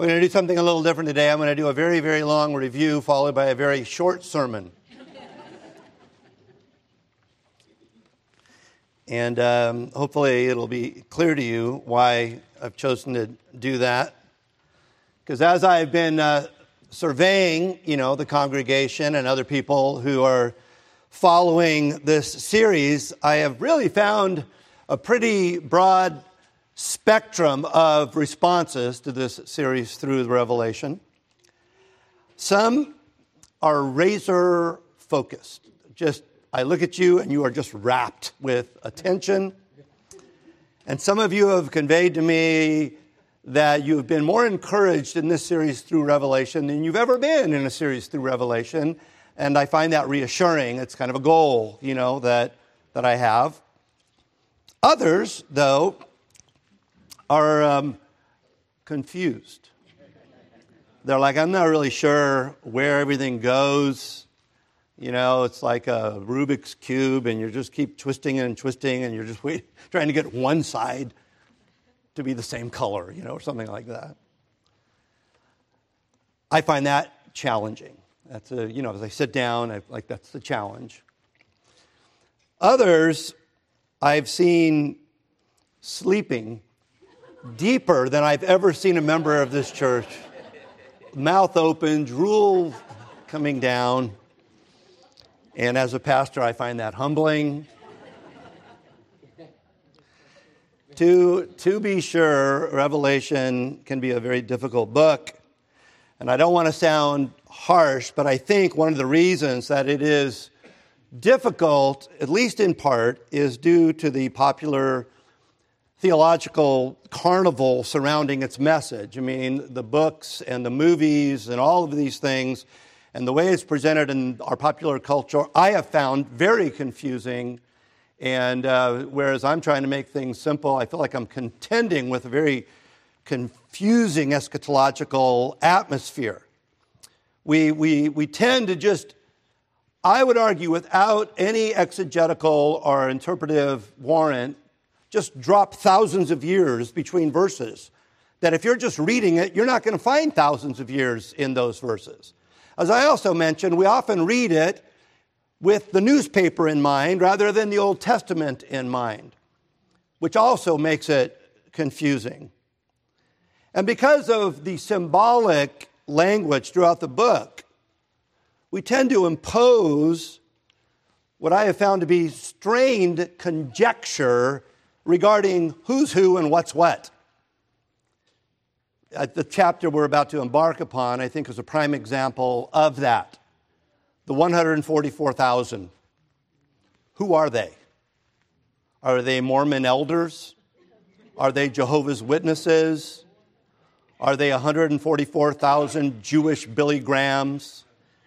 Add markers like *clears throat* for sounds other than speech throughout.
We're going to do something a little different today. I'm going to do a very, very long review followed by a very short sermon. and um, hopefully it'll be clear to you why I've chosen to do that. Because as I've been uh, surveying, you know, the congregation and other people who are following this series, I have really found a pretty broad spectrum of responses to this series through Revelation. Some are razor focused. Just, I look at you and you are just rapt with attention. And some of you have conveyed to me that you've been more encouraged in this series through Revelation than you've ever been in a series through Revelation. And I find that reassuring. It's kind of a goal, you know, that, that I have. Others, though, are um, confused. They're like, I'm not really sure where everything goes. You know, it's like a Rubik's Cube, and you just keep twisting and twisting, and you're just *laughs* wait, trying to get one side to be the same color, you know, or something like that. I find that challenging. That's a, you know, as I sit down, I, like that's the challenge. Others I've seen sleeping deeper than I've ever seen a member of this church. Mouth open, drool coming down. And as a pastor, I find that humbling. to, to be sure, Revelation can be a very difficult book. And I don't want to sound harsh, but I think one of the reasons that it is difficult, at least in part, is due to the popular theological carnival surrounding its message. I mean, the books and the movies and all of these things, and the way it's presented in our popular culture, I have found very confusing. And uh, whereas I'm trying to make things simple, I feel like I'm contending with a very confusing eschatological atmosphere. We, we, we tend to just, I would argue, without any exegetical or interpretive warrant, just drop thousands of years between verses. That if you're just reading it, you're not going to find thousands of years in those verses. As I also mentioned, we often read it with the newspaper in mind rather than the Old Testament in mind, which also makes it confusing. And because of the symbolic language throughout the book, we tend to impose what I have found to be strained conjecture regarding who's who and what's what. Uh, the chapter we're about to embark upon, I think, is a prime example of that. The 144,000. Who are they? Are they Mormon elders? Are they Jehovah's Witnesses? Are they 144,000 Jewish Billy Grahams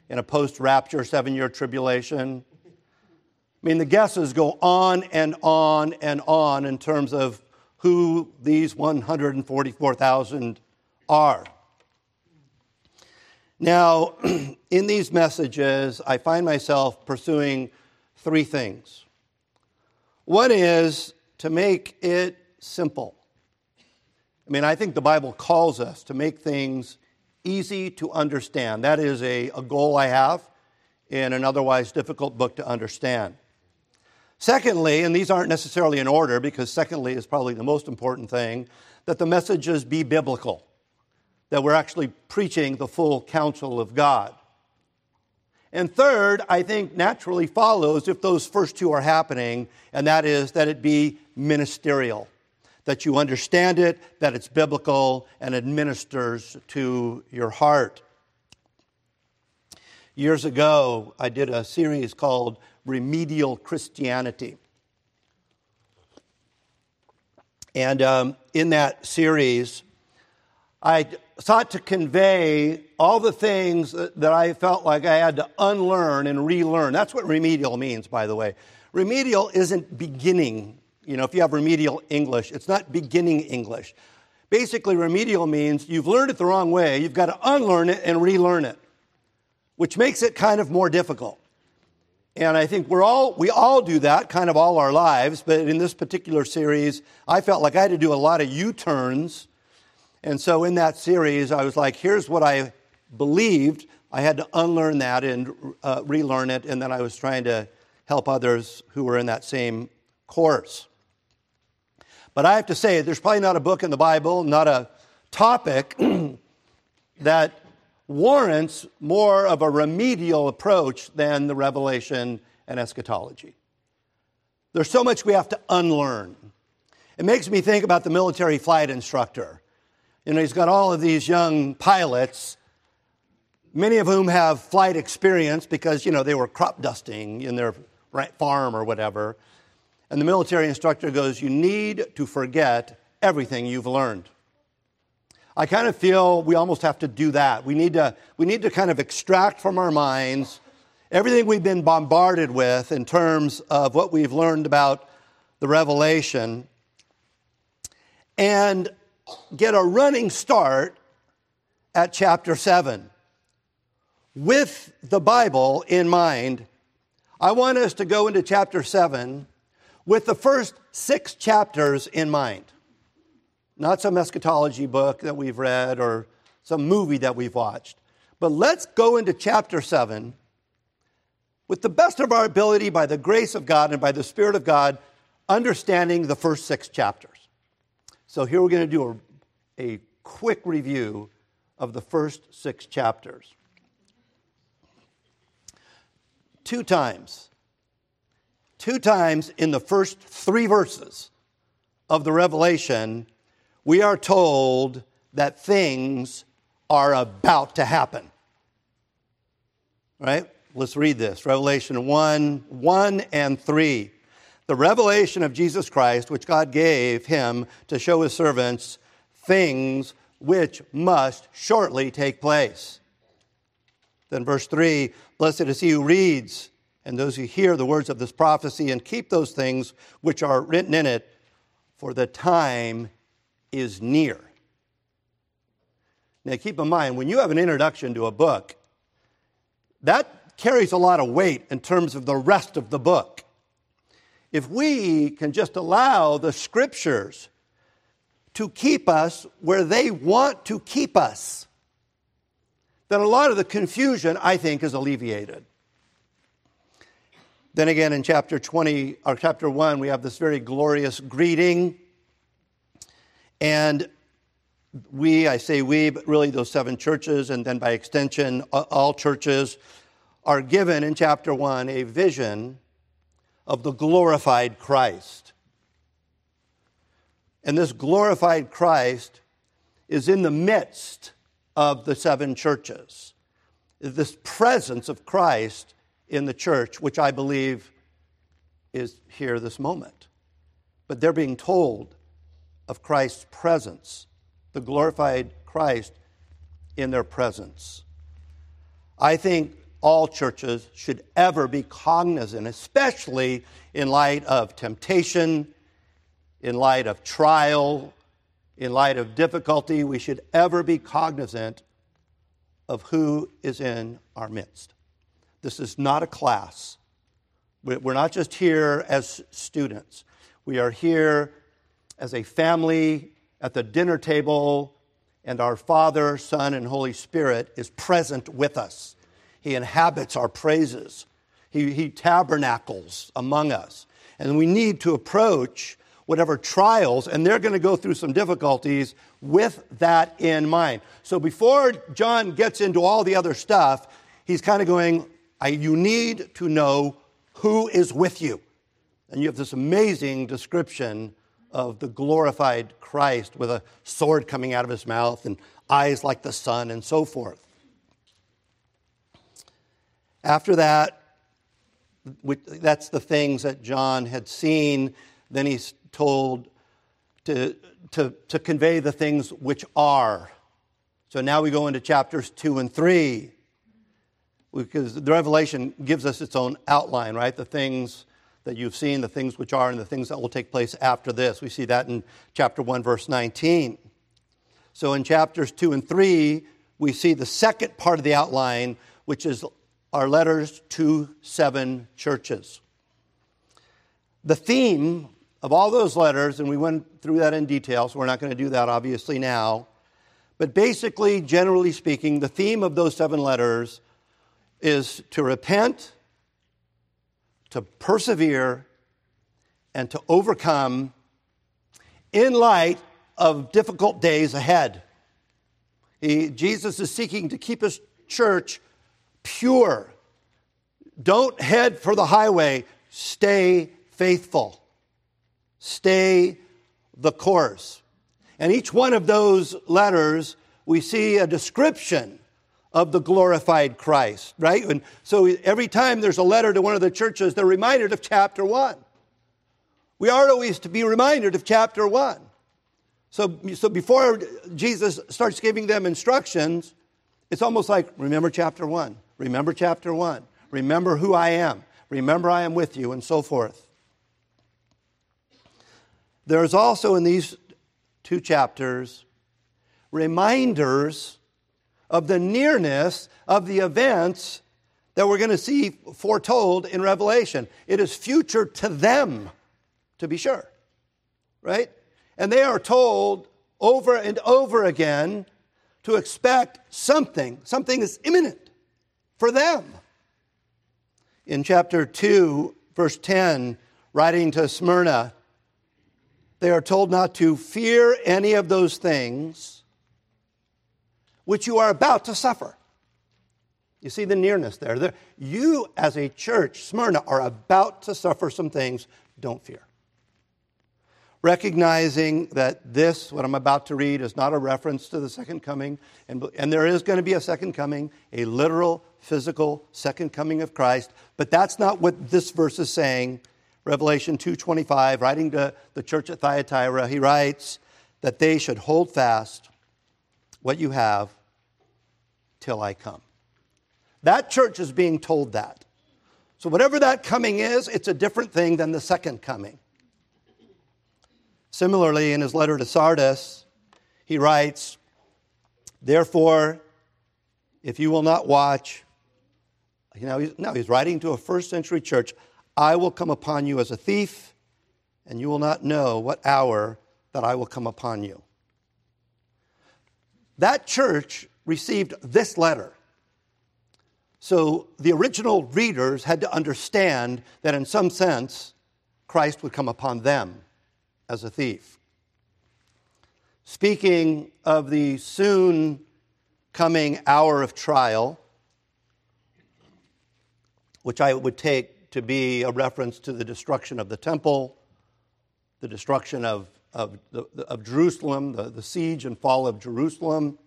in a post rapture seven year tribulation? I mean, the guesses go on and on and on in terms of who these 144,000 are. Now, *clears throat* in these messages, I find myself pursuing three things. One is to make it simple. I mean, I think the Bible calls us to make things easy to understand. That is a, a goal I have in an otherwise difficult book to understand. Secondly, and these aren't necessarily in order because secondly is probably the most important thing, that the messages be biblical, that we're actually preaching the full counsel of God. And third, I think naturally follows if those first two are happening, and that is that it be ministerial, that you understand it, that it's biblical, and administers to your heart. Years ago, I did a series called remedial Christianity. And um, in that series, I sought to convey all the things that I felt like I had to unlearn and relearn. That's what remedial means, by the way. Remedial isn't beginning. You know, if you have remedial English, it's not beginning English. Basically, remedial means you've learned it the wrong way, you've got to unlearn it and relearn it, which makes it kind of more difficult. And I think we're all, we all do that kind of all our lives, but in this particular series, I felt like I had to do a lot of U turns And so in that series, I was like, here's what I believed. I had to unlearn that and uh, relearn it, and then I was trying to help others who were in that same course. But I have to say, there's probably not a book in the Bible, not a topic *clears throat* that warrants more of a remedial approach than the revelation and eschatology. There's so much we have to unlearn. It makes me think about the military flight instructor. You know, he's got all of these young pilots, many of whom have flight experience because, you know, they were crop dusting in their farm or whatever. And the military instructor goes, You need to forget everything you've learned. I kind of feel we almost have to do that. We need to, we need to kind of extract from our minds everything we've been bombarded with in terms of what we've learned about the revelation and get a running start at chapter 7. With the Bible in mind, I want us to go into chapter 7 with the first six chapters in mind. Not some eschatology book that we've read or some movie that we've watched. But let's go into chapter 7 with the best of our ability, by the grace of God and by the Spirit of God, understanding the first six chapters. So here we're going to do a, a quick review of the first six chapters. Two times, two times in the first three verses of the Revelation, we are told that things are about to happen. Right? Let's read this Revelation 1 1 and 3. The revelation of Jesus Christ, which God gave him to show his servants things which must shortly take place. Then, verse 3 Blessed is he who reads and those who hear the words of this prophecy and keep those things which are written in it, for the time is near. Now, keep in mind, when you have an introduction to a book, that carries a lot of weight in terms of the rest of the book. If we can just allow the scriptures to keep us where they want to keep us, then a lot of the confusion, I think, is alleviated. Then again, in chapter 20, or chapter 1, we have this very glorious greeting and we, I say we, but really those seven churches, and then by extension, all churches, are given in chapter one a vision of the glorified Christ. And this glorified Christ is in the midst of the seven churches. This presence of Christ in the church, which I believe is here this moment. But they're being told of Christ's presence, the glorified Christ in their presence. I think all churches should ever be cognizant, especially in light of temptation, in light of trial, in light of difficulty, we should ever be cognizant of who is in our midst. This is not a class. We're not just here as students. We are here as a family at the dinner table, and our Father, Son, and Holy Spirit is present with us. He inhabits our praises, He, he tabernacles among us. And we need to approach whatever trials, and they're going to go through some difficulties with that in mind. So before John gets into all the other stuff, he's kind of going, You need to know who is with you. And you have this amazing description of the glorified Christ with a sword coming out of his mouth and eyes like the sun and so forth. After that, that's the things that John had seen. Then he's told to, to, to convey the things which are. So now we go into chapters two and three, because the Revelation gives us its own outline, right? The things that you've seen, the things which are, and the things that will take place after this. We see that in chapter 1, verse 19. So in chapters 2 and 3, we see the second part of the outline, which is our letters to seven churches. The theme of all those letters, and we went through that in detail, so we're not going to do that obviously now, But basically, generally speaking, the theme of those seven letters is to repent, to persevere, and to overcome in light of difficult days ahead. He, Jesus is seeking to keep his church pure. Don't head for the highway, stay faithful. Stay the course. And each one of those letters, we see a description of the glorified Christ, right? And so every time there's a letter to one of the churches, they're reminded of chapter one. We are always to be reminded of chapter one. So, so before Jesus starts giving them instructions, it's almost like remember chapter one, remember chapter one, remember who I am, remember I am with you, and so forth. There's also in these two chapters reminders of the nearness of the events that we're going to see foretold in Revelation. It is future to them, to be sure, right? And they are told over and over again to expect something, something is imminent for them. In chapter 2, verse 10, writing to Smyrna, they are told not to fear any of those things which you are about to suffer. You see the nearness there. You, as a church, Smyrna, are about to suffer some things. Don't fear. Recognizing that this, what I'm about to read, is not a reference to the second coming, and, and there is going to be a second coming, a literal, physical second coming of Christ, but that's not what this verse is saying. Revelation 2:25, writing to the church at Thyatira, he writes that they should hold fast what you have till I come. That church is being told that. So whatever that coming is, it's a different thing than the second coming. Similarly, in his letter to Sardis, he writes, Therefore, if you will not watch, you know, he's, now he's writing to a first century church, I will come upon you as a thief, and you will not know what hour that I will come upon you. That church received this letter. So the original readers had to understand that in some sense, Christ would come upon them as a thief. Speaking of the soon coming hour of trial, which I would take to be a reference to the destruction of the temple, the destruction of, of, the, of Jerusalem, the, the siege and fall of Jerusalem.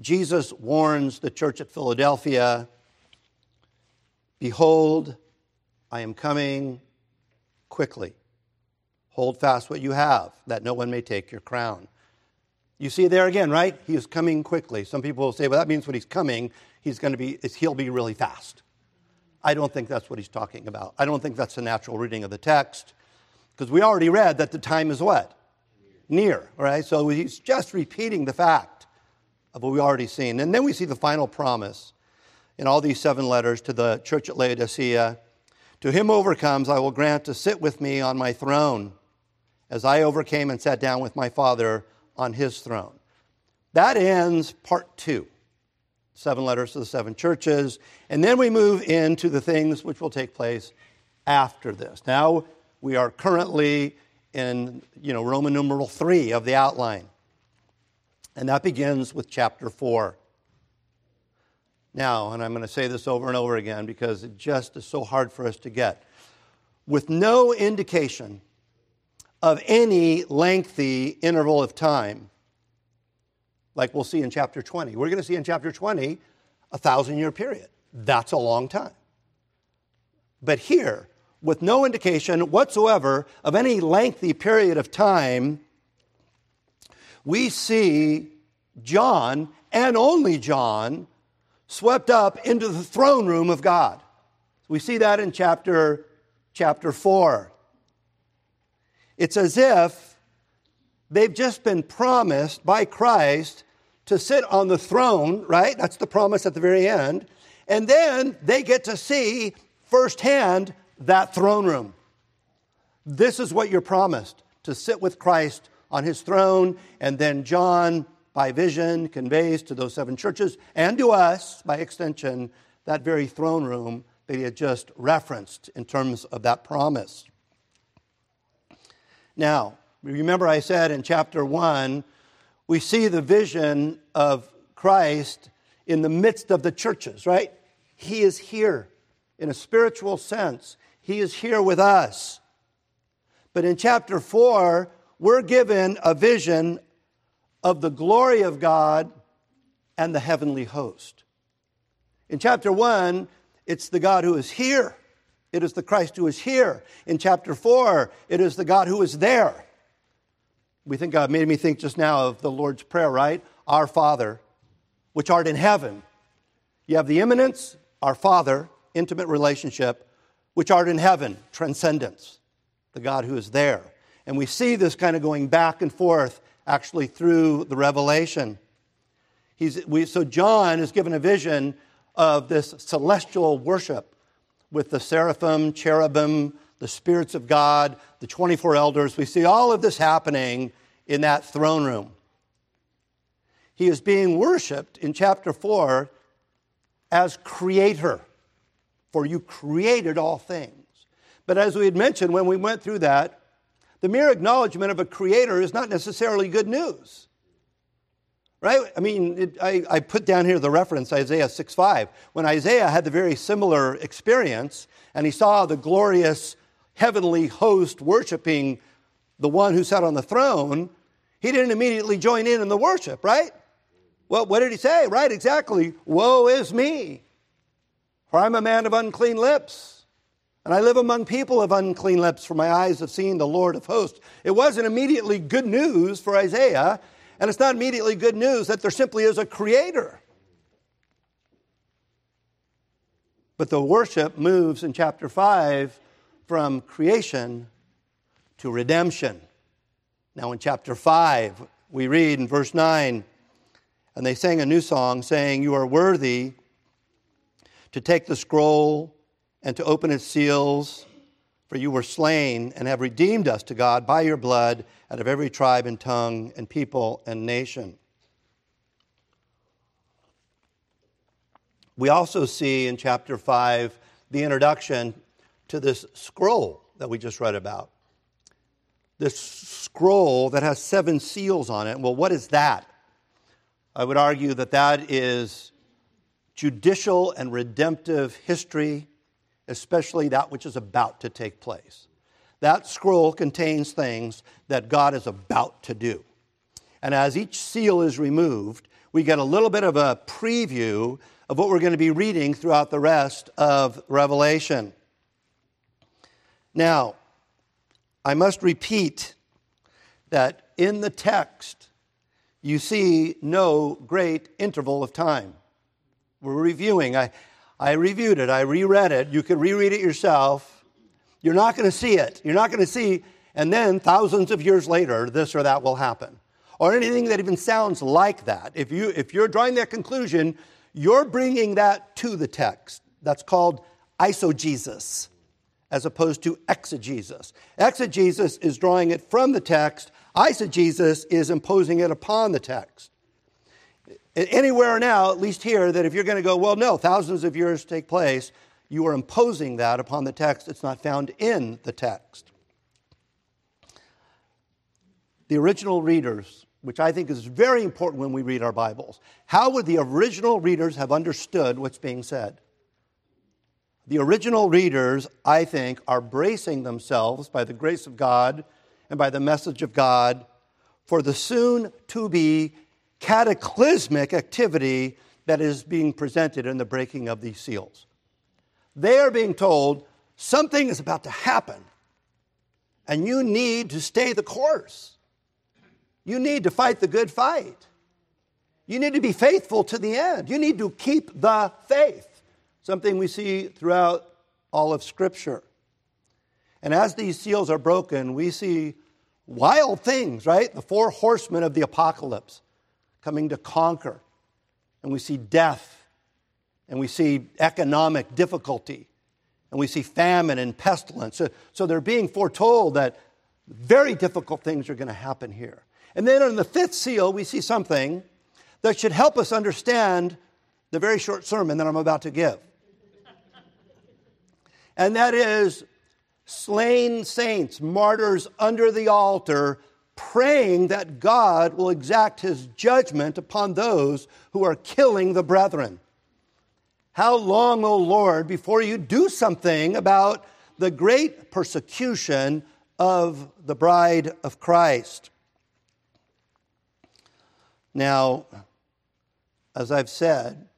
Jesus warns the church at Philadelphia Behold, I am coming quickly. Hold fast what you have, that no one may take your crown. You see there again, right? He is coming quickly. Some people will say, well, that means when he's coming, he's going to be, he'll be really fast. I don't think that's what he's talking about. I don't think that's the natural reading of the text because we already read that the time is what? Near, right? So he's just repeating the fact of what we already seen. And then we see the final promise in all these seven letters to the church at Laodicea. To him overcomes, I will grant to sit with me on my throne, as I overcame and sat down with my Father on his throne. That ends part two seven letters to the seven churches. And then we move into the things which will take place after this. Now we are currently in you know, Roman numeral three of the outline. And that begins with chapter four. Now, and I'm going to say this over and over again because it just is so hard for us to get. With no indication of any lengthy interval of time, like we'll see in chapter 20. We're going to see in chapter 20 a thousand year period. That's a long time. But here, with no indication whatsoever of any lengthy period of time, we see John, and only John, swept up into the throne room of God. We see that in chapter, chapter 4. It's as if They've just been promised by Christ to sit on the throne, right? That's the promise at the very end. And then they get to see firsthand that throne room. This is what you're promised to sit with Christ on his throne, and then John, by vision, conveys to those seven churches and to us, by extension, that very throne room that he had just referenced in terms of that promise. Now, remember I said in chapter 1, we see the vision of Christ in the midst of the churches, right? He is here in a spiritual sense. He is here with us. But in chapter 4, we're given a vision of the glory of God and the heavenly host. In chapter 1, it's the God who is here. It is the Christ who is here. In chapter 4, it is the God who is there. We think God made me think just now of the Lord's Prayer, right? Our Father, which art in heaven. You have the immanence, our Father, intimate relationship, which art in heaven, transcendence, the God who is there. And we see this kind of going back and forth actually through the revelation. We, so John is given a vision of this celestial worship with the seraphim, cherubim, the spirits of God, the 24 elders. We see all of this happening in that throne room. He is being worshiped in chapter 4 as creator, for you created all things. But as we had mentioned when we went through that, the mere acknowledgement of a creator is not necessarily good news. Right? I mean, it, I, I put down here the reference, Isaiah 6 5. When Isaiah had the very similar experience and he saw the glorious heavenly host worshiping the one who sat on the throne, he didn't immediately join in in the worship, right? Well, what did he say? Right, exactly. Woe is me, for I'm a man of unclean lips, and I live among people of unclean lips, for my eyes have seen the Lord of hosts. It wasn't immediately good news for Isaiah and it's not immediately good news that there simply is a creator. But the worship moves in chapter 5 from creation to redemption. Now, in chapter 5, we read in verse 9, and they sang a new song saying, You are worthy to take the scroll and to open its seals for you were slain and have redeemed us to God by your blood out of every tribe and tongue and people and nation. We also see in chapter 5 the introduction to this scroll that we just read about. This scroll that has seven seals on it. Well, what is that? I would argue that that is judicial and redemptive history especially that which is about to take place. That scroll contains things that God is about to do. And as each seal is removed, we get a little bit of a preview of what we're going to be reading throughout the rest of Revelation. Now, I must repeat that in the text, you see no great interval of time. We're reviewing. I, I reviewed it, I reread it. You can reread it yourself. You're not going to see it. You're not going to see, and then thousands of years later, this or that will happen. Or anything that even sounds like that. If, you, if you're drawing that conclusion, you're bringing that to the text. That's called eisegesis as opposed to exegesis. Exegesis is drawing it from the text, eisegesis is imposing it upon the text anywhere now, at least here, that if you're going to go, well, no, thousands of years take place, you are imposing that upon the text. It's not found in the text. The original readers, which I think is very important when we read our Bibles, how would the original readers have understood what's being said? The original readers, I think, are bracing themselves by the grace of God and by the message of God for the soon to be cataclysmic activity that is being presented in the breaking of these seals. They are being told something is about to happen, and you need to stay the course. You need to fight the good fight. You need to be faithful to the end. You need to keep the faith, something we see throughout all of Scripture. And as these seals are broken, we see wild things, right? The four horsemen of the apocalypse coming to conquer. And we see death, and we see economic difficulty, and we see famine and pestilence. So, so they're being foretold that Very difficult things are going to happen here. And then in the fifth seal, we see something that should help us understand the very short sermon that I'm about to give. And that is slain saints, martyrs under the altar, praying that God will exact his judgment upon those who are killing the brethren. How long, O Lord, before you do something about the great persecution of the bride of Christ? Now, as I've said,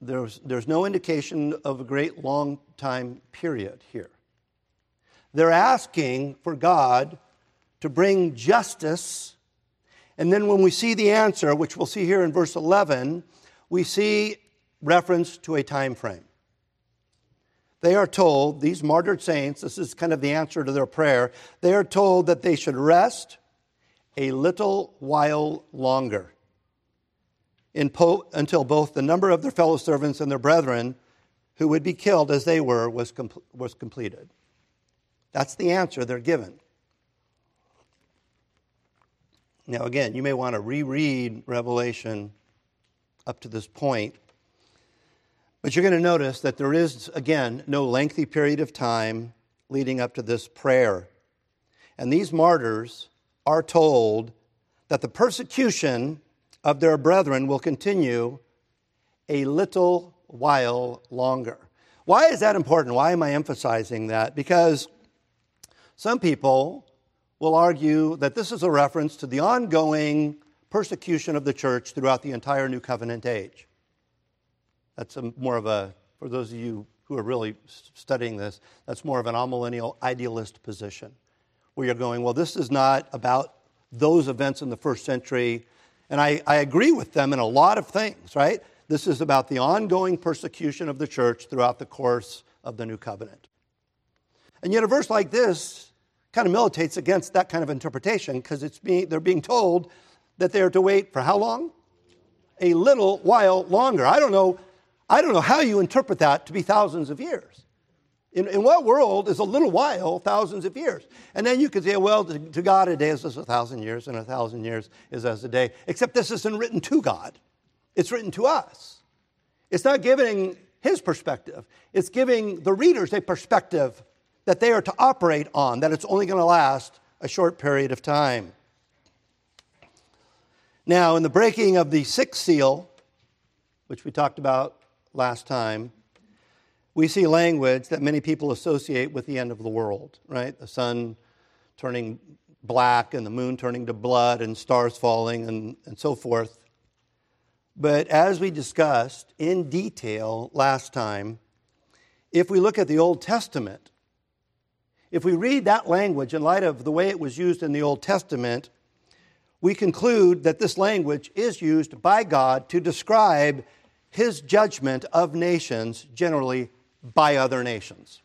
there's, there's no indication of a great long time period here. They're asking for God to bring justice. And then when we see the answer, which we'll see here in verse 11, we see reference to a time frame. They are told, these martyred saints, this is kind of the answer to their prayer, they are told that they should rest a little while longer po- until both the number of their fellow servants and their brethren who would be killed as they were was, com- was completed. That's the answer they're given. Now, again, you may want to reread Revelation up to this point, but you're going to notice that there is, again, no lengthy period of time leading up to this prayer. And these martyrs are told that the persecution of their brethren will continue a little while longer. Why is that important? Why am I emphasizing that? Because some people will argue that this is a reference to the ongoing persecution of the church throughout the entire New Covenant age. That's a, more of a, for those of you who are really studying this, that's more of an amillennial idealist position, where you're going, well, this is not about those events in the first century and I, I agree with them in a lot of things, right? This is about the ongoing persecution of the church throughout the course of the new covenant. And yet, a verse like this kind of militates against that kind of interpretation because it's being, they're being told that they're to wait for how long? A little while longer. I don't know, I don't know how you interpret that to be thousands of years. In, in what world is a little while thousands of years? And then you could say, well, to, to God a day is as a thousand years, and a thousand years is as a day. Except this isn't written to God, it's written to us. It's not giving his perspective, it's giving the readers a perspective that they are to operate on, that it's only going to last a short period of time. Now, in the breaking of the sixth seal, which we talked about last time, we see language that many people associate with the end of the world, right? The sun turning black and the moon turning to blood and stars falling and, and so forth. But as we discussed in detail last time, if we look at the Old Testament, if we read that language in light of the way it was used in the Old Testament, we conclude that this language is used by God to describe his judgment of nations, generally by other nations.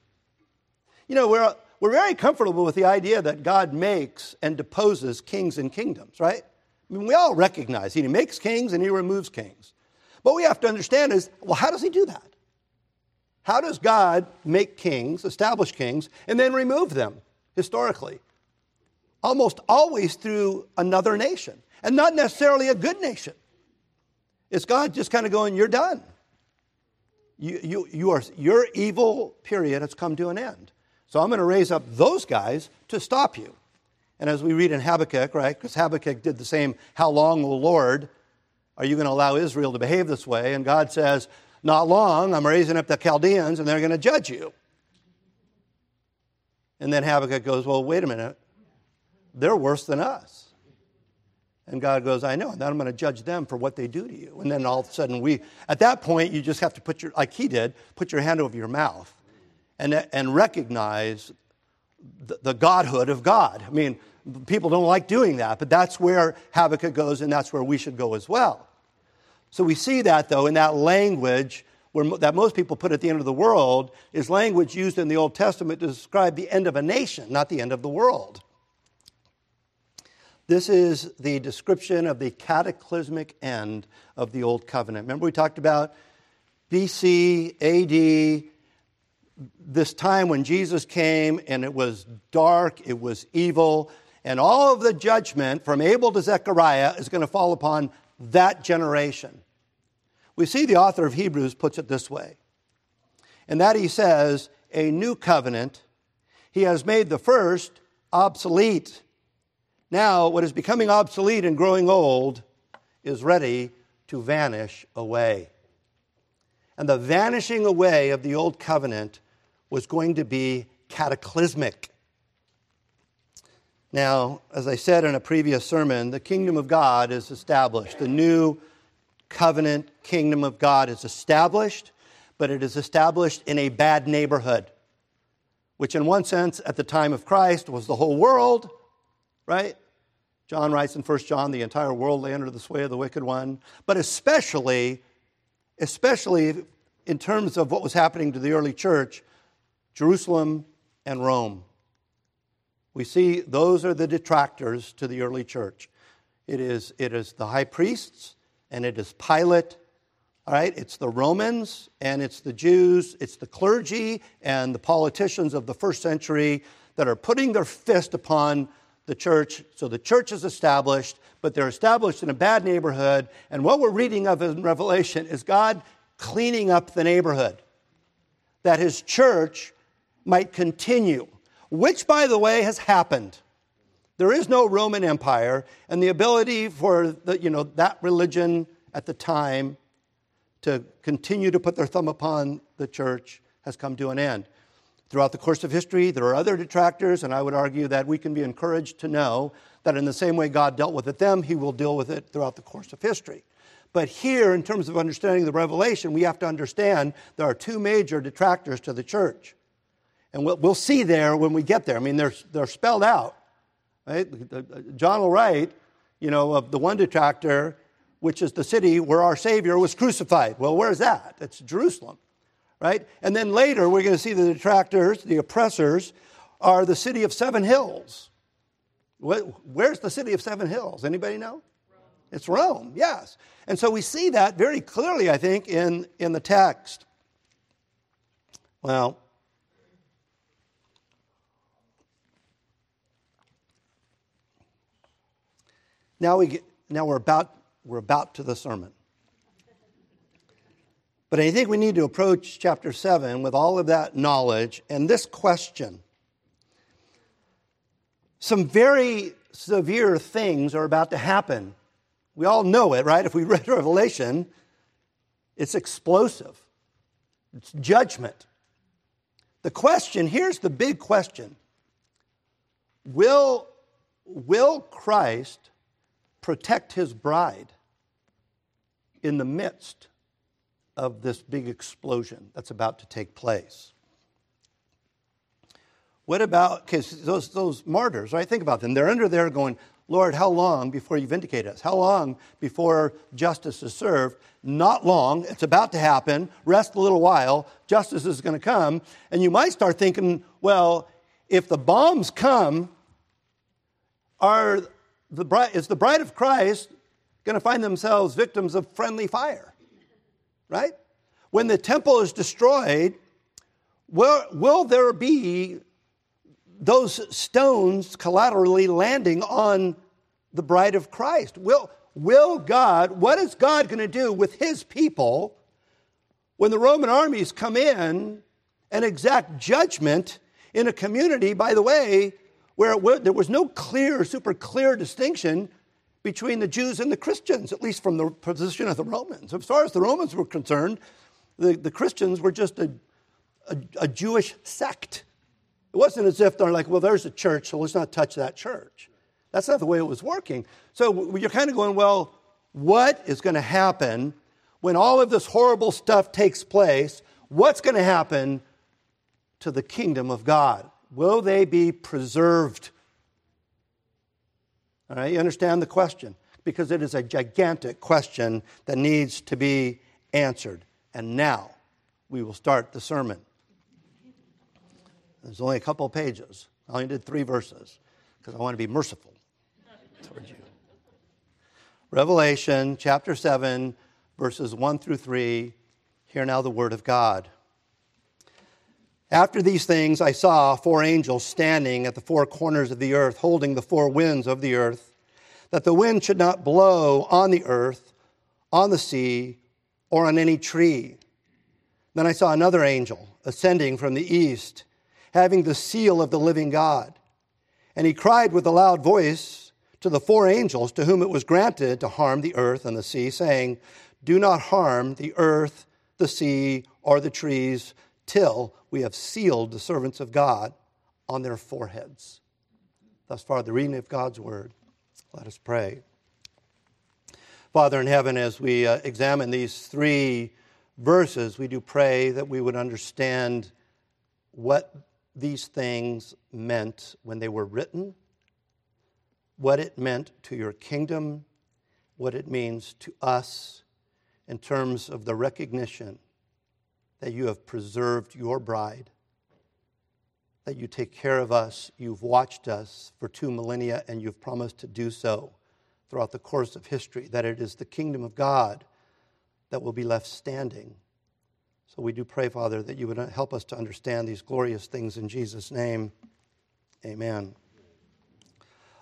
You know, we're, we're very comfortable with the idea that God makes and deposes kings and kingdoms, right? I mean, we all recognize he makes kings and he removes kings. What we have to understand is well, how does he do that? How does God make kings, establish kings, and then remove them historically? Almost always through another nation, and not necessarily a good nation. It's God just kind of going, You're done you, you, you are, your evil period has come to an end. So I'm going to raise up those guys to stop you. And as we read in Habakkuk, right, because Habakkuk did the same, how long, O Lord, are you going to allow Israel to behave this way? And God says, not long, I'm raising up the Chaldeans and they're going to judge you. And then Habakkuk goes, well, wait a minute. They're worse than us. And God goes, I know. And then I'm going to judge them for what they do to you. And then all of a sudden, we, at that point, you just have to put your, like he did, put your hand over your mouth and, and recognize the, the godhood of God. I mean, people don't like doing that, but that's where Habakkuk goes, and that's where we should go as well. So we see that, though, in that language where, that most people put at the end of the world is language used in the Old Testament to describe the end of a nation, not the end of the world. This is the description of the cataclysmic end of the Old Covenant. Remember, we talked about BC, AD, this time when Jesus came and it was dark, it was evil, and all of the judgment from Abel to Zechariah is going to fall upon that generation. We see the author of Hebrews puts it this way, and that he says, A new covenant, he has made the first obsolete. Now, what is becoming obsolete and growing old is ready to vanish away. And the vanishing away of the old covenant was going to be cataclysmic. Now, as I said in a previous sermon, the kingdom of God is established. The new covenant kingdom of God is established, but it is established in a bad neighborhood, which, in one sense, at the time of Christ was the whole world, right? John writes in 1 John, the entire world lay under the sway of the wicked one, but especially, especially in terms of what was happening to the early church, Jerusalem and Rome. We see those are the detractors to the early church. It is, it is the high priests and it is Pilate. All right, it's the Romans and it's the Jews, it's the clergy and the politicians of the first century that are putting their fist upon the church. So the church is established, but they're established in a bad neighborhood. And what we're reading of in Revelation is God cleaning up the neighborhood, that his church might continue, which, by the way, has happened. There is no Roman Empire, and the ability for the, you know, that religion at the time to continue to put their thumb upon the church has come to an end. Throughout the course of history, there are other detractors, and I would argue that we can be encouraged to know that in the same way God dealt with it them, He will deal with it throughout the course of history. But here, in terms of understanding the revelation, we have to understand there are two major detractors to the church. And we'll, we'll see there when we get there. I mean, they're, they're spelled out. Right? John will write, you know, of the one detractor, which is the city where our Savior was crucified. Well, where's that? It's Jerusalem, right? And then later, we're going to see the detractors, the oppressors, are the city of seven hills. Where's the city of seven hills? Anybody know? Rome. It's Rome, yes. And so we see that very clearly, I think, in, in the text. Well, now we get, now we're about we're about to the sermon. But I think we need to approach chapter 7 with all of that knowledge and this question. Some very severe things are about to happen. We all know it, right? If we read *laughs* Revelation, it's explosive, it's judgment. The question here's the big question Will, will Christ protect his bride? in the midst of this big explosion that's about to take place. What about, because those, those martyrs, right? Think about them. They're under there going, Lord, how long before you vindicate us? How long before justice is served? Not long. It's about to happen. Rest a little while. Justice is going to come. And you might start thinking, well, if the bombs come, are the bride, is the bride of Christ going to find themselves victims of friendly fire, right? When the temple is destroyed, will, will there be those stones collaterally landing on the bride of Christ? Will, will God, what is God going to do with his people when the Roman armies come in and exact judgment in a community, by the way, where it, there was no clear, super clear distinction between the Jews and the Christians, at least from the position of the Romans. As far as the Romans were concerned, the, the Christians were just a, a, a Jewish sect. It wasn't as if they're like, well, there's a church, so let's not touch that church. That's not the way it was working. So you're kind of going, well, what is going to happen when all of this horrible stuff takes place? What's going to happen to the kingdom of God? Will they be preserved? All right, you understand the question? Because it is a gigantic question that needs to be answered. And now we will start the sermon. There's only a couple pages. I only did three verses because I want to be merciful towards you. Revelation chapter 7, verses 1 through 3. Hear now the word of God. After these things, I saw four angels standing at the four corners of the earth, holding the four winds of the earth, that the wind should not blow on the earth, on the sea, or on any tree. Then I saw another angel ascending from the east, having the seal of the living God. And he cried with a loud voice to the four angels to whom it was granted to harm the earth and the sea, saying, Do not harm the earth, the sea, or the trees till we have sealed the servants of God on their foreheads. Thus far, the reading of God's word. Let us pray. Father in heaven, as we uh, examine these three verses, we do pray that we would understand what these things meant when they were written, what it meant to your kingdom, what it means to us in terms of the recognition that you have preserved your bride, that you take care of us. You've watched us for two millennia, and you've promised to do so throughout the course of history, that it is the kingdom of God that will be left standing. So we do pray, Father, that you would help us to understand these glorious things in Jesus' name. Amen.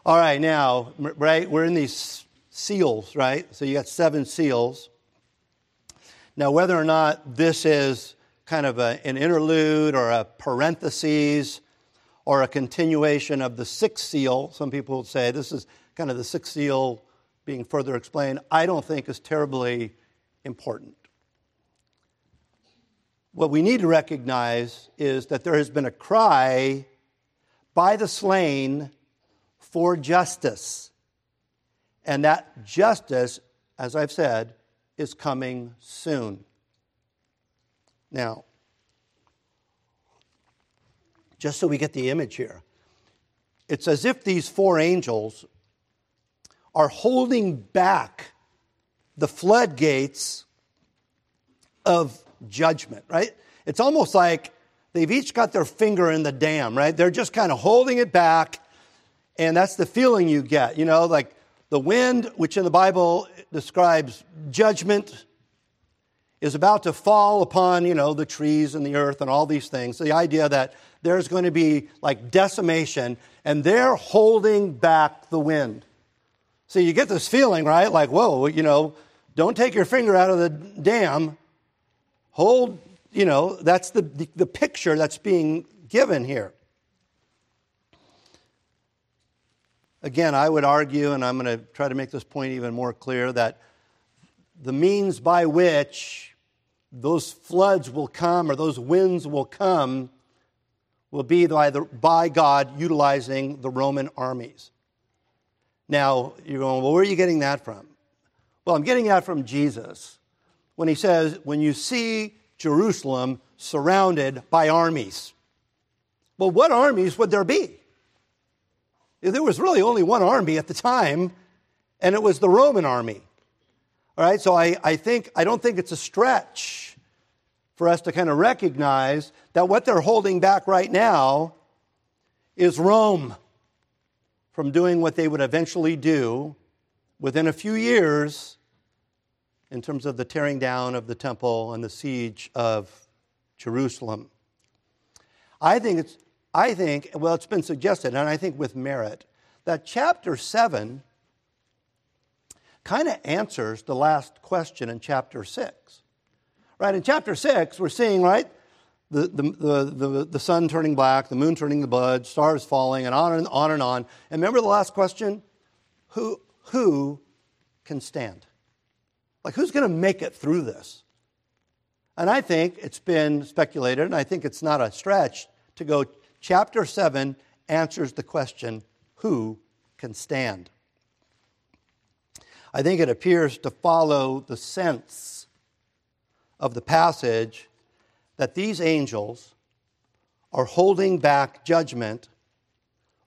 All right, now, right, we're in these seals, right? So you got seven seals. Now, whether or not this is kind of a, an interlude or a parenthesis or a continuation of the sixth seal, some people would say this is kind of the sixth seal being further explained, I don't think is terribly important. What we need to recognize is that there has been a cry by the slain for justice. And that justice, as I've said, is coming soon. Now, just so we get the image here, it's as if these four angels are holding back the floodgates of judgment, right? It's almost like they've each got their finger in the dam, right? They're just kind of holding it back, and that's the feeling you get, you know, like the wind, which in the Bible describes judgment, is about to fall upon, you know, the trees and the earth and all these things. The idea that there's going to be like decimation, and they're holding back the wind. So you get this feeling, right? Like, whoa, you know, don't take your finger out of the dam. Hold, you know, that's the, the, the picture that's being given here. Again, I would argue, and I'm going to try to make this point even more clear, that the means by which those floods will come or those winds will come will be by, the, by God utilizing the Roman armies. Now, you're going, well, where are you getting that from? Well, I'm getting that from Jesus when he says, when you see Jerusalem surrounded by armies. Well, what armies would there be? There was really only one army at the time, and it was the Roman army. All right, so I, I think I don't think it's a stretch for us to kind of recognize that what they're holding back right now is Rome from doing what they would eventually do within a few years in terms of the tearing down of the temple and the siege of Jerusalem. I think it's I think, well, it's been suggested, and I think with merit, that chapter 7 kind of answers the last question in chapter 6. Right? In chapter 6, we're seeing, right, the, the, the, the, sun turning black, the moon turning the blood, stars falling, and on and on and on. And remember the last question? Who, who can stand? Like, who's going to make it through this? And I think it's been speculated, and I think it's not a stretch to go chapter 7 answers the question who can stand? I think it appears to follow the sense of the passage that these angels are holding back judgment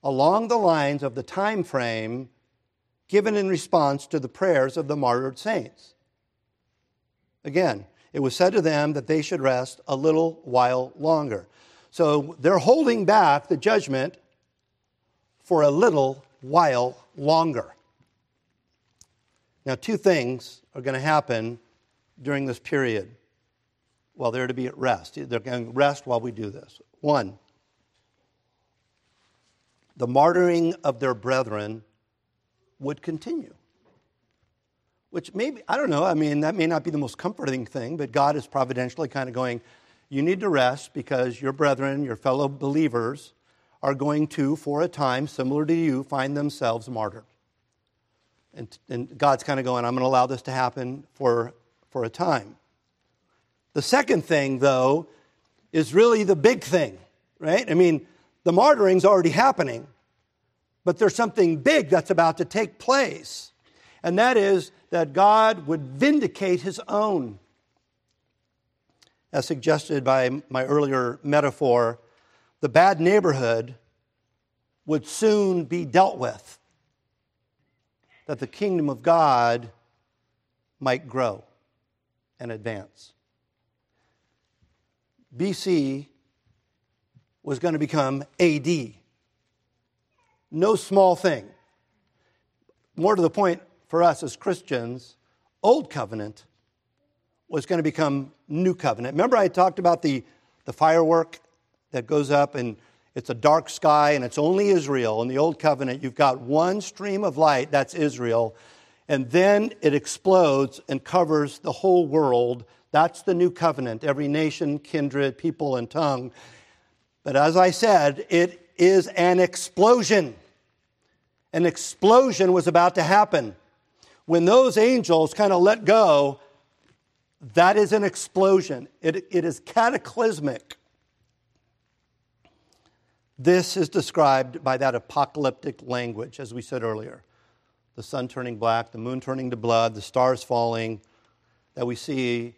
along the lines of the time frame given in response to the prayers of the martyred saints. Again, it was said to them that they should rest a little while longer. So they're holding back the judgment for a little while longer. Now, two things are going to happen during this period while they're to be at rest. They're going to rest while we do this. One, the martyring of their brethren would continue. Which maybe, I don't know, I mean, that may not be the most comforting thing, but God is providentially kind of going, you need to rest because your brethren, your fellow believers, are going to, for a time, similar to you, find themselves martyred. And, and God's kind of going, I'm going to allow this to happen for, for a time. The second thing, though, is really the big thing, right? I mean, the martyring's already happening, but there's something big that's about to take place, and that is that God would vindicate his own. As suggested by my earlier metaphor, the bad neighborhood would soon be dealt with, that the kingdom of God might grow and advance. BC was going to become AD. No small thing. More to the point for us as Christians, Old Covenant was going to become New Covenant. Remember, I talked about the, the firework that goes up and it's a dark sky and it's only Israel. In the Old Covenant, you've got one stream of light, that's Israel, and then it explodes and covers the whole world. That's the new covenant, every nation, kindred, people, and tongue. But as I said, it is an explosion. An explosion was about to happen. When those angels kind of let go, that is an explosion. It, it is cataclysmic. This is described by that apocalyptic language, as we said earlier the sun turning black, the moon turning to blood, the stars falling, that we see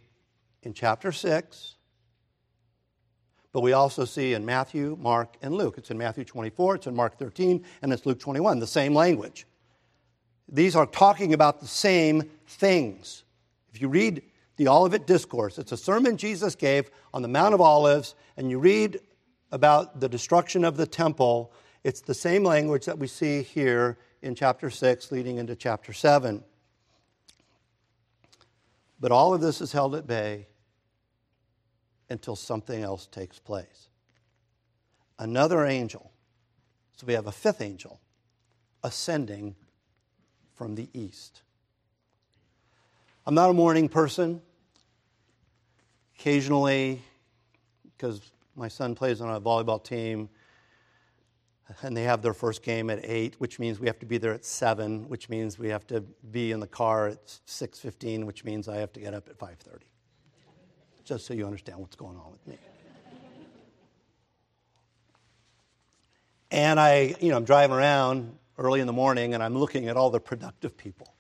in chapter 6. But we also see in Matthew, Mark, and Luke. It's in Matthew 24, it's in Mark 13, and it's Luke 21, the same language. These are talking about the same things. If you read the Olivet Discourse, it's a sermon Jesus gave on the Mount of Olives, and you read about the destruction of the temple, it's the same language that we see here in chapter 6 leading into chapter 7. But all of this is held at bay until something else takes place. Another angel, so we have a fifth angel, ascending from the east. I'm not a morning person. Occasionally, because my son plays on a volleyball team, and they have their first game at 8 which means we have to be there at 7 which means we have to be in the car at 6.15 which means i have to get up at 5.30 just so you understand what's going on with me. And i you know i'm driving around early in the morning and i'm looking at all the productive people.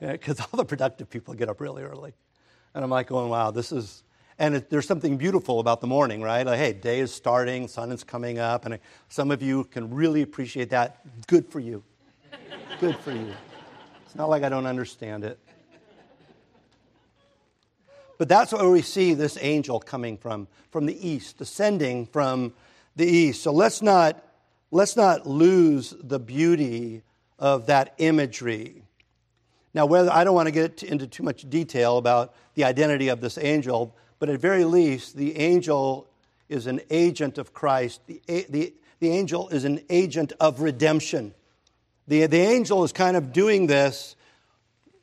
Because *laughs* all the productive people get up really early. And i'm like going wow this is and it, there's something beautiful about the morning, right? Like, hey, day is starting, sun is coming up, and some of you can really appreciate that. Good for you. Good for you. It's not like I don't understand it. But that's where we see this angel coming from, from the east, descending from the east. So let's not, let's not lose the beauty of that imagery. Now, whether I don't want to get into too much detail about the identity of this angel, but at very least, the angel is an agent of Christ. The, the, the angel is an agent of redemption. The, the angel is kind of doing this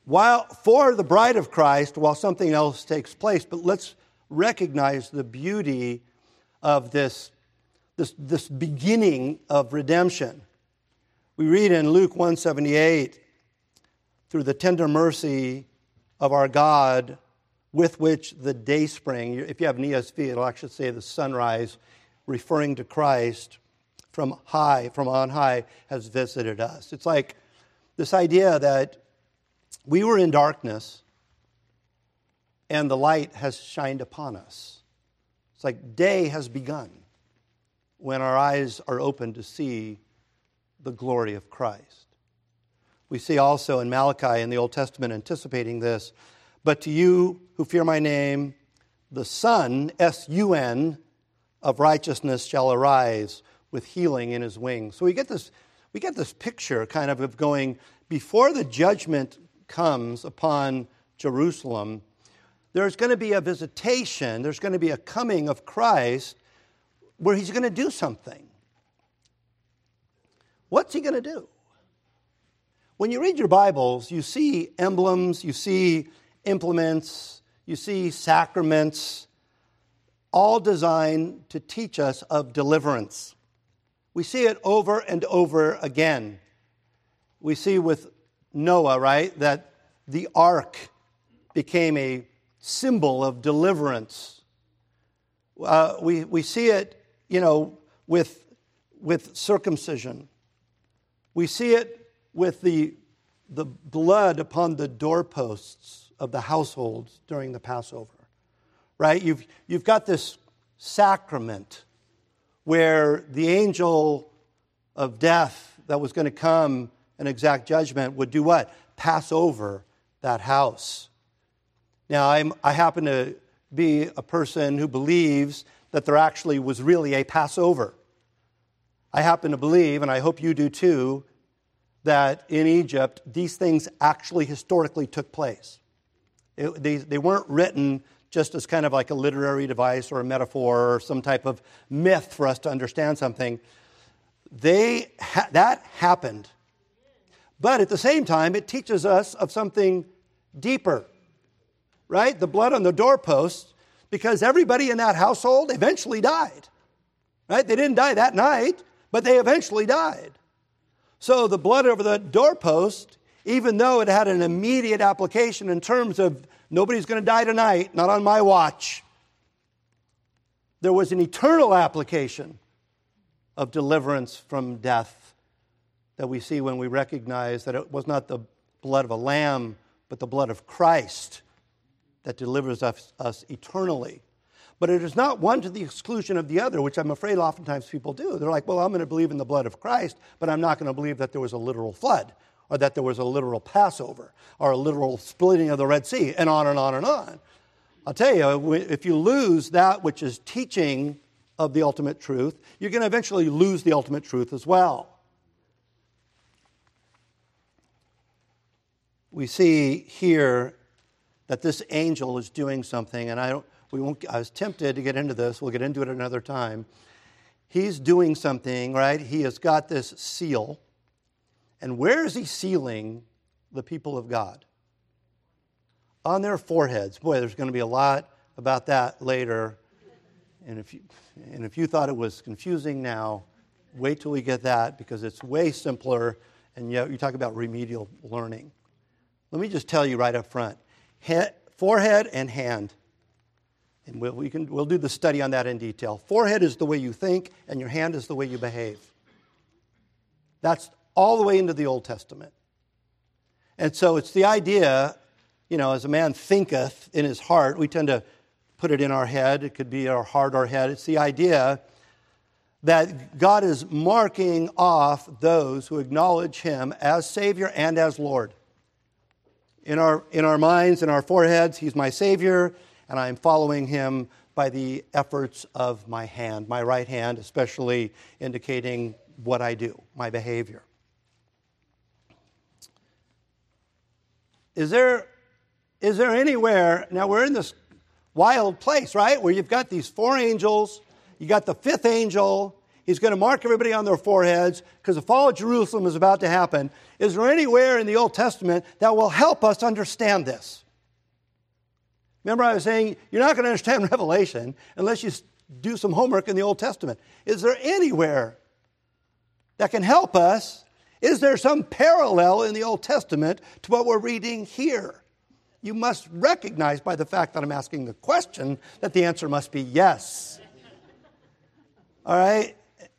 while, for the bride of Christ while something else takes place. But let's recognize the beauty of this, this, this beginning of redemption. We read in Luke 178 through the tender mercy of our God, with which the day spring, if you have an ESV, it'll actually say the sunrise, referring to Christ from high, from on high, has visited us. It's like this idea that we were in darkness and the light has shined upon us. It's like day has begun when our eyes are open to see the glory of Christ. We see also in Malachi in the Old Testament anticipating this but to you who fear my name, the Son, S U N, of righteousness shall arise with healing in his wings. So we get this, we get this picture kind of of going before the judgment comes upon Jerusalem, there's going to be a visitation, there's going to be a coming of Christ where he's going to do something. What's he going to do? When you read your Bibles, you see emblems, you see implements, you see sacraments, all designed to teach us of deliverance. We see it over and over again. We see with Noah, right, that the ark became a symbol of deliverance. Uh, we, we see it, you know, with, with circumcision. We see it with the, the blood upon the doorposts of the households during the Passover, right? You've, you've got this sacrament where the angel of death that was going to come and exact judgment would do what? Pass over that house. Now, I'm, I happen to be a person who believes that there actually was really a Passover. I happen to believe, and I hope you do too, that in Egypt, these things actually historically took place. It, they, they weren't written just as kind of like a literary device or a metaphor or some type of myth for us to understand something. They ha- that happened. But at the same time, it teaches us of something deeper, right? The blood on the doorpost, because everybody in that household eventually died, right? They didn't die that night, but they eventually died. So the blood over the doorpost, even though it had an immediate application in terms of nobody's going to die tonight, not on my watch, there was an eternal application of deliverance from death that we see when we recognize that it was not the blood of a lamb, but the blood of Christ that delivers us, us eternally but it is not one to the exclusion of the other, which I'm afraid oftentimes people do. They're like, well, I'm going to believe in the blood of Christ, but I'm not going to believe that there was a literal flood, or that there was a literal Passover, or a literal splitting of the Red Sea, and on and on and on. I'll tell you, if you lose that which is teaching of the ultimate truth, you're going to eventually lose the ultimate truth as well. We see here that this angel is doing something, and I don't we won't, I was tempted to get into this. We'll get into it another time. He's doing something, right? He has got this seal. And where is he sealing the people of God? On their foreheads. Boy, there's going to be a lot about that later. And if you, and if you thought it was confusing now, wait till we get that because it's way simpler. And yet you talk about remedial learning. Let me just tell you right up front Head, forehead and hand and we'll, we can, we'll do the study on that in detail. Forehead is the way you think, and your hand is the way you behave. That's all the way into the Old Testament. And so it's the idea, you know, as a man thinketh in his heart, we tend to put it in our head. It could be our heart or head. It's the idea that God is marking off those who acknowledge him as Savior and as Lord. In our, in our minds, in our foreheads, He's my Savior and I'm following him by the efforts of my hand, my right hand, especially indicating what I do, my behavior. Is there, is there anywhere, now we're in this wild place, right, where you've got these four angels, you got the fifth angel, he's going to mark everybody on their foreheads because the fall of Jerusalem is about to happen. Is there anywhere in the Old Testament that will help us understand this? Remember, I was saying you're not going to understand *laughs* Revelation unless you do some homework in the Old Testament. Is there anywhere that can help us? Is there some parallel in the Old Testament to what we're reading here? You must recognize by the fact that I'm asking the question that the answer must be yes. All right?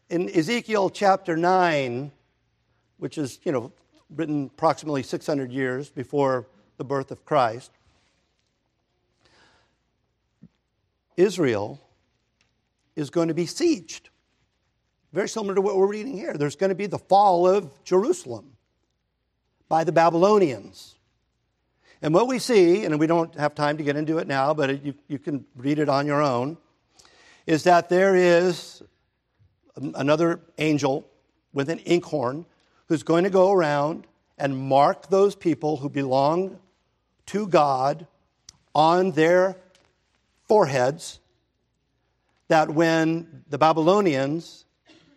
In Ezekiel chapter 9, which is, you know, written approximately 600 years before the birth of Christ, Israel is going to be sieged. Very similar to what we're reading here. There's going to be the fall of Jerusalem by the Babylonians. And what we see, and we don't have time to get into it now, but you, you can read it on your own, is that there is another angel with an inkhorn who's going to go around and mark those people who belong to God on their foreheads. that when the Babylonians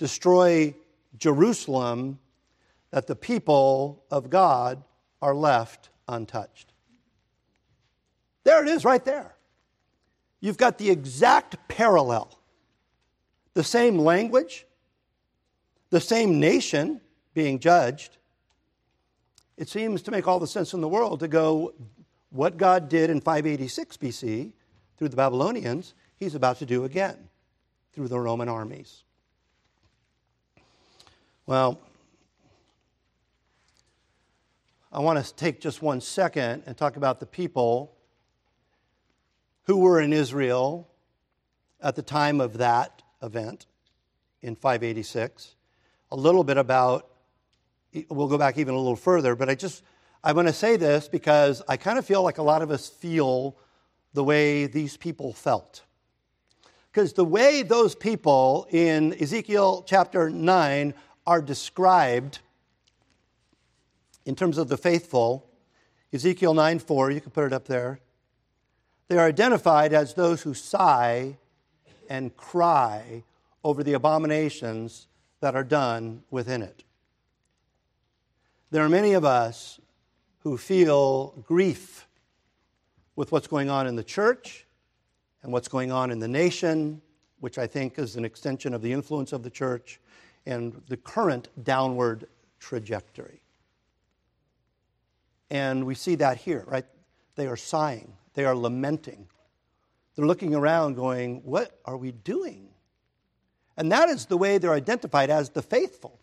destroy Jerusalem, that the people of God are left untouched. There it is, right there. You've got the exact parallel. The same language, the same nation being judged. It seems to make all the sense in the world to go, what God did in 586 BC through the Babylonians, he's about to do again through the Roman armies. Well, I want to take just one second and talk about the people who were in Israel at the time of that event in 586. A little bit about, we'll go back even a little further, but I just, I want to say this because I kind of feel like a lot of us feel the way these people felt. Because the way those people in Ezekiel chapter 9 are described in terms of the faithful, Ezekiel 9 4, you can put it up there. They are identified as those who sigh and cry over the abominations that are done within it. There are many of us who feel grief with what's going on in the church and what's going on in the nation, which I think is an extension of the influence of the church and the current downward trajectory. And we see that here, right? They are sighing, they are lamenting. They're looking around going, What are we doing? And that is the way they're identified as the faithful.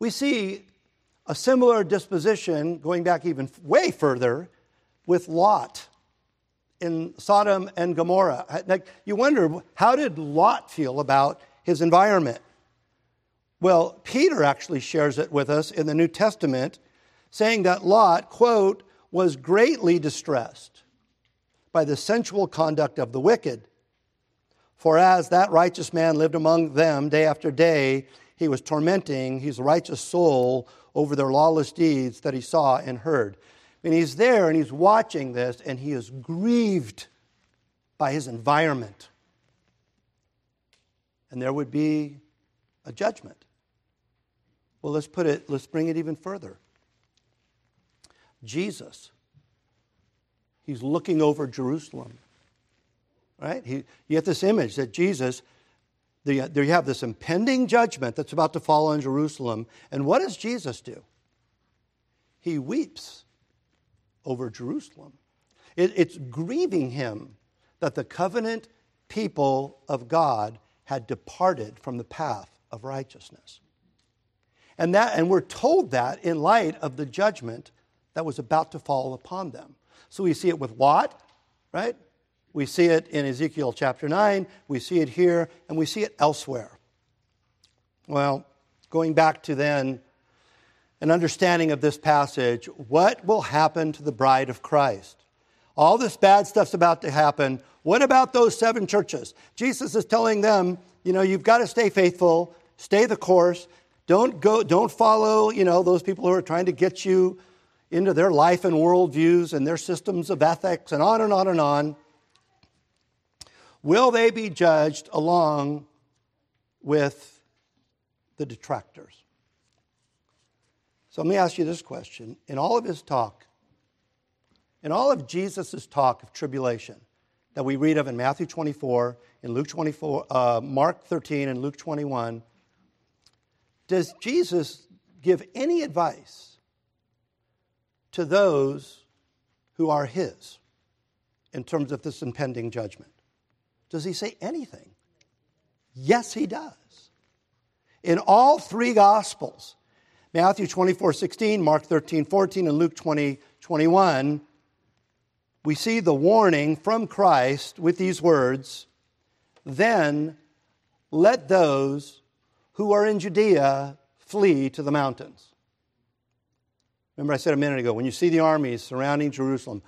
We see a similar disposition going back even way further with Lot in Sodom and Gomorrah. Like, you wonder, how did Lot feel about his environment? Well, Peter actually shares it with us in the New Testament, saying that Lot, quote, was greatly distressed by the sensual conduct of the wicked. For as that righteous man lived among them day after day, he was tormenting his righteous soul over their lawless deeds that he saw and heard. And he's there and he's watching this and he is grieved by his environment. And there would be a judgment. Well, let's put it, let's bring it even further. Jesus, he's looking over Jerusalem, right? He, you get this image that Jesus, the, there you have this impending judgment that's about to fall on Jerusalem. And what does Jesus do? He weeps over Jerusalem. It, it's grieving him that the covenant people of God had departed from the path of righteousness. And, that, and we're told that in light of the judgment that was about to fall upon them. So we see it with Lot, right? We see it in Ezekiel chapter 9, we see it here, and we see it elsewhere. Well, going back to then an understanding of this passage, what will happen to the bride of Christ? All this bad stuff's about to happen. What about those seven churches? Jesus is telling them, you know, you've got to stay faithful, stay the course. Don't go, don't follow, you know, those people who are trying to get you into their life and worldviews and their systems of ethics and on and on and on. Will they be judged along with the detractors? So let me ask you this question. In all of his talk, in all of Jesus' talk of tribulation that we read of in Matthew 24, in Luke 24, uh, Mark 13, and Luke 21, does Jesus give any advice to those who are his in terms of this impending judgment? Does he say anything? Yes, he does. In all three Gospels, Matthew 24, 16, Mark 13, 14, and Luke 20, 21, we see the warning from Christ with these words Then let those who are in Judea flee to the mountains. Remember, I said a minute ago, when you see the armies surrounding Jerusalem,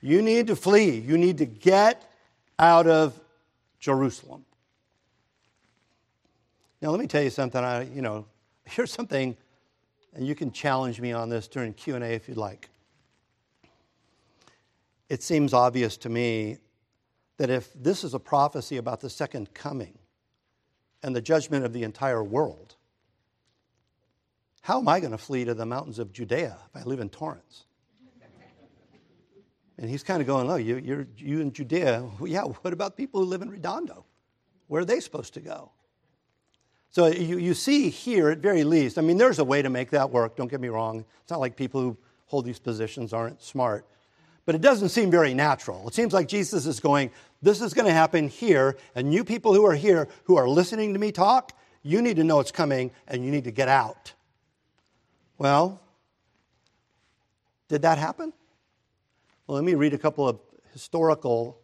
you need to flee. You need to get out of Jerusalem. Now, let me tell you something. I, you know, *laughs* here's something, and you can challenge me on this during Q and A if you'd like. It seems obvious to me that if this is a prophecy about the second coming and the judgment of the entire world, how am I going to flee to the mountains of Judea if I live in Torrance? And he's kind of going, Oh, you, you're, you in Judea. Well, yeah, what about people who live in Redondo? Where are they supposed to go? So you, you see here, at very least, I mean, there's a way to make that work, don't get me wrong. It's not like people who hold these positions aren't smart. But it doesn't seem very natural. It seems like Jesus is going, This is going to happen here, and you people who are here who are listening to me talk, you need to know it's coming and you need to get out. Well, did that happen? Well, let me read a couple of historical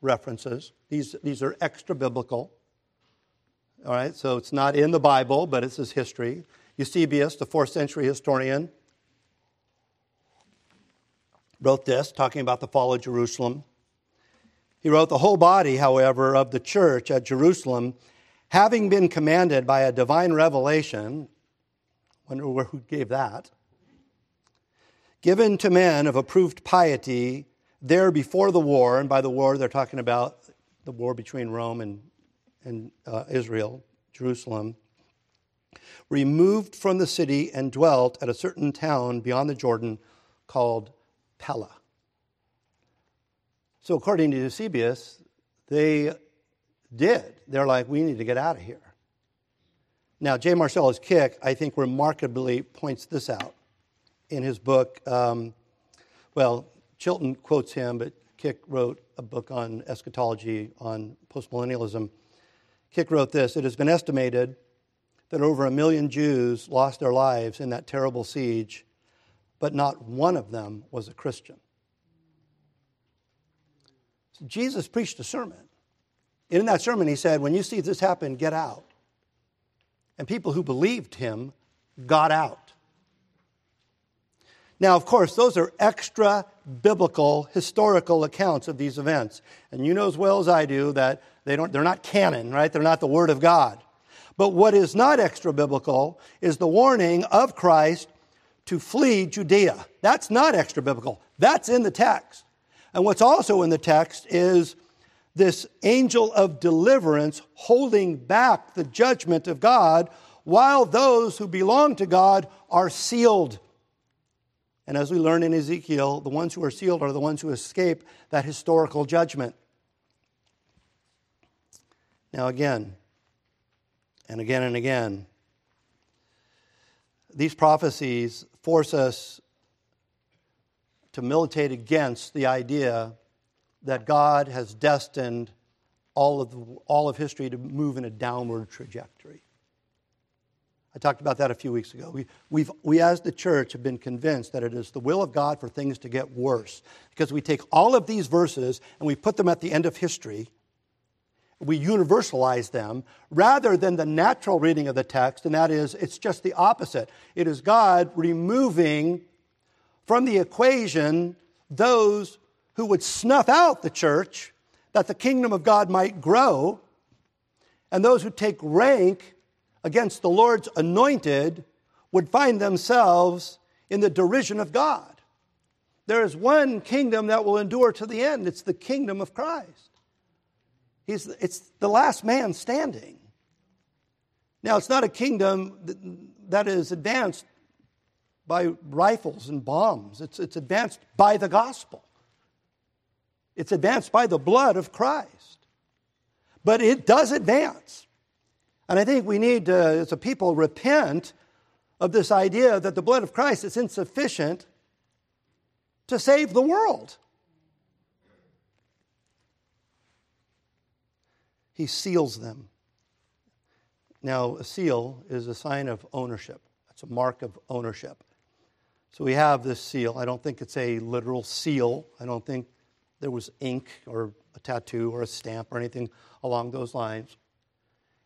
references. These, these are extra biblical. All right, so it's not in the Bible, but it's his history. Eusebius, the fourth century historian, wrote this, talking about the fall of Jerusalem. He wrote, The whole body, however, of the church at Jerusalem, having been commanded by a divine revelation, wonder who gave that, given to men of approved piety there before the war, and by the war they're talking about the war between Rome and, and uh, Israel, Jerusalem, removed from the city and dwelt at a certain town beyond the Jordan called Pella. So, according to Eusebius, they did. They're like, we need to get out of here. Now, J. Marcellus Kik, I think, remarkably points this out in his book. Um, well, Chilton quotes him, but Kik wrote a book on eschatology, on postmillennialism. Kik wrote this It has been estimated that over a million Jews lost their lives in that terrible siege, but not one of them was a Christian. So Jesus preached a sermon. In that sermon, he said, When you see this happen, get out. And people who believed him got out. Now, of course, those are extra biblical, historical accounts of these events. And you know as well as I do that they don't, they're not canon, right? They're not the Word of God. But what is not extra biblical is the warning of Christ to flee Judea. That's not extra biblical, that's in the text. And what's also in the text is this angel of deliverance holding back the judgment of God while those who belong to God are sealed. And as we learn in Ezekiel, the ones who are sealed are the ones who escape that historical judgment. Now, again, and again and again, these prophecies force us to militate against the idea that God has destined all of, all of history to move in a downward trajectory. I talked about that a few weeks ago. We, we've, we, as the church, have been convinced that it is the will of God for things to get worse because we take all of these verses and we put them at the end of history. We universalize them rather than the natural reading of the text, and that is, it's just the opposite. It is God removing from the equation those who would snuff out the church that the kingdom of God might grow, and those who take rank against the Lord's anointed would find themselves in the derision of God. There is one kingdom that will endure to the end it's the kingdom of Christ. He's, it's the last man standing. Now, it's not a kingdom that is advanced by rifles and bombs, it's, it's advanced by the gospel, it's advanced by the blood of Christ. But it does advance. And I think we need to, as a people, repent of this idea that the blood of Christ is insufficient to save the world. He seals them. Now, a seal is a sign of ownership, that's a mark of ownership. So we have this seal. I don't think it's a literal seal. I don't think there was ink or a tattoo or a stamp or anything along those lines.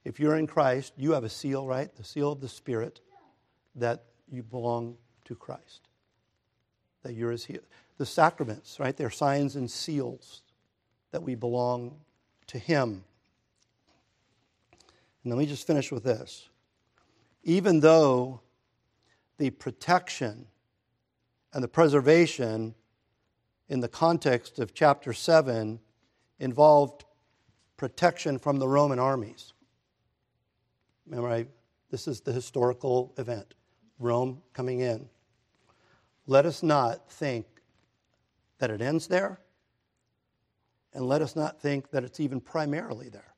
If you're in Christ, you have a seal, right? The seal of the Spirit that you belong to Christ. That you're his The sacraments, right? They're signs and seals that we belong to Him. And let me just finish with this. Even though the protection and the preservation in the context of chapter 7 involved protection from the Roman armies. Remember, I, this is the historical event Rome coming in. Let us not think that it ends there, and let us not think that it's even primarily there.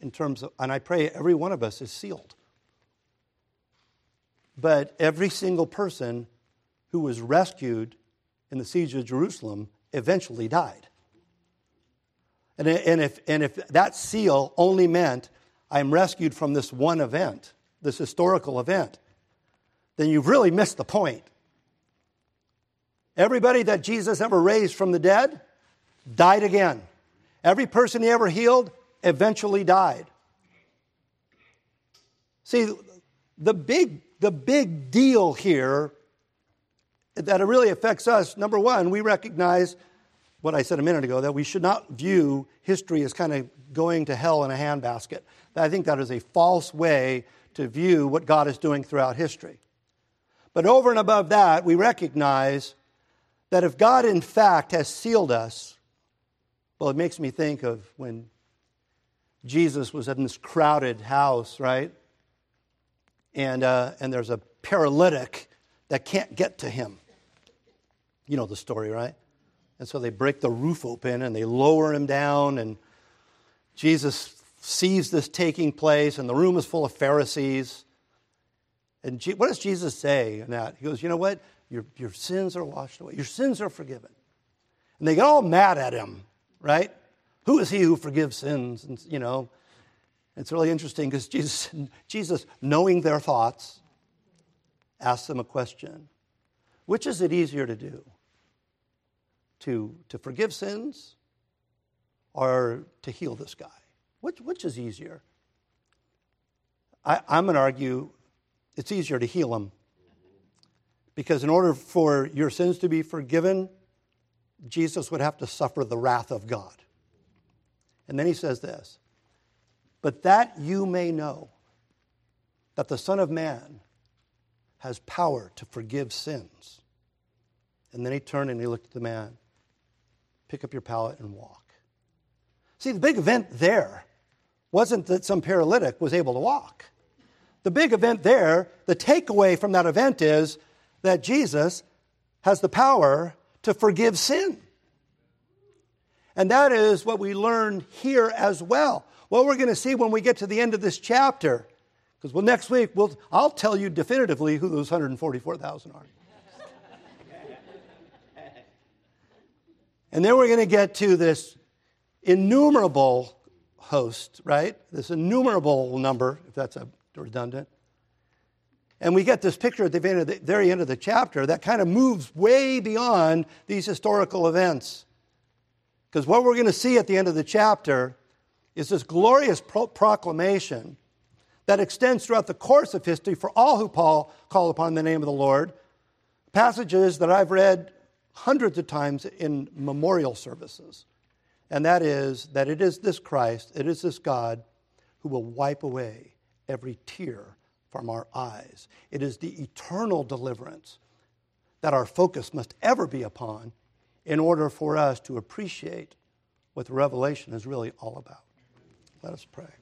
In terms of, and I pray every one of us is sealed. But every single person who was rescued in the siege of Jerusalem eventually died. And, and, if, and if that seal only meant I'm rescued from this one event, this historical event, then you've really missed the point. Everybody that Jesus ever raised from the dead died again. Every person he ever healed eventually died. See, the big, the big deal here that it really affects us, number one, we recognize what I said a minute ago that we should not view history as kind of going to hell in a handbasket. I think that is a false way to view what God is doing throughout history. But over and above that, we recognize that if God in fact has sealed us, well, it makes me think of when Jesus was in this crowded house, right? And, uh, and there's a paralytic that can't get to him. You know the story, right? And so they break the roof open and they lower him down, and Jesus sees this taking place, and the room is full of Pharisees. And what does Jesus say in that? He goes, You know what? Your, your sins are washed away, your sins are forgiven. And they get all mad at him, right? Who is he who forgives sins? And, you know, it's really interesting because Jesus, *laughs* Jesus, knowing their thoughts, asks them a question Which is it easier to do? To, to forgive sins or to heal this guy? Which, which is easier? I, I'm going to argue it's easier to heal him. Because in order for your sins to be forgiven, Jesus would have to suffer the wrath of God. And then he says this But that you may know that the Son of Man has power to forgive sins. And then he turned and he looked at the man Pick up your pallet and walk. See, the big event there wasn't that some paralytic was able to walk. The big event there, the takeaway from that event is that Jesus has the power to forgive sin. And that is what we learn here as well. What we're going to see when we get to the end of this chapter, because well, next week we'll, I'll tell you definitively who those 144,000 are. and then we're going to get to this innumerable host, right? This innumerable number, if that's a redundant. And we get this picture at the very, end of the very end of the chapter that kind of moves way beyond these historical events. Because what we're going to see at the end of the chapter is this glorious pro- proclamation that extends throughout the course of history for all who Paul call upon the name of the Lord. Passages that I've read hundreds of times in memorial services. And that is that it is this Christ, it is this God who will wipe away every tear from our eyes. It is the eternal deliverance that our focus must ever be upon in order for us to appreciate what the revelation is really all about. Let us pray.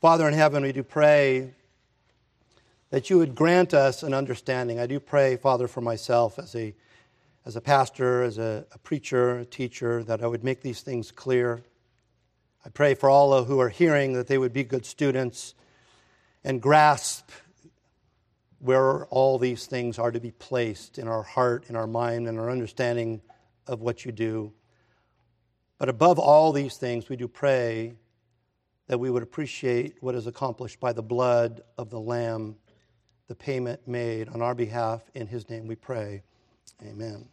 Father in heaven, we do pray that you would grant us an understanding. I do pray, Father, for myself as a, as a pastor, as a, a preacher, a teacher, that I would make these things clear. I pray for all who are hearing that they would be good students and grasp where all these things are to be placed in our heart, in our mind, in our understanding of what you do. But above all these things, we do pray that we would appreciate what is accomplished by the blood of the Lamb, the payment made on our behalf. In his name we pray. Amen.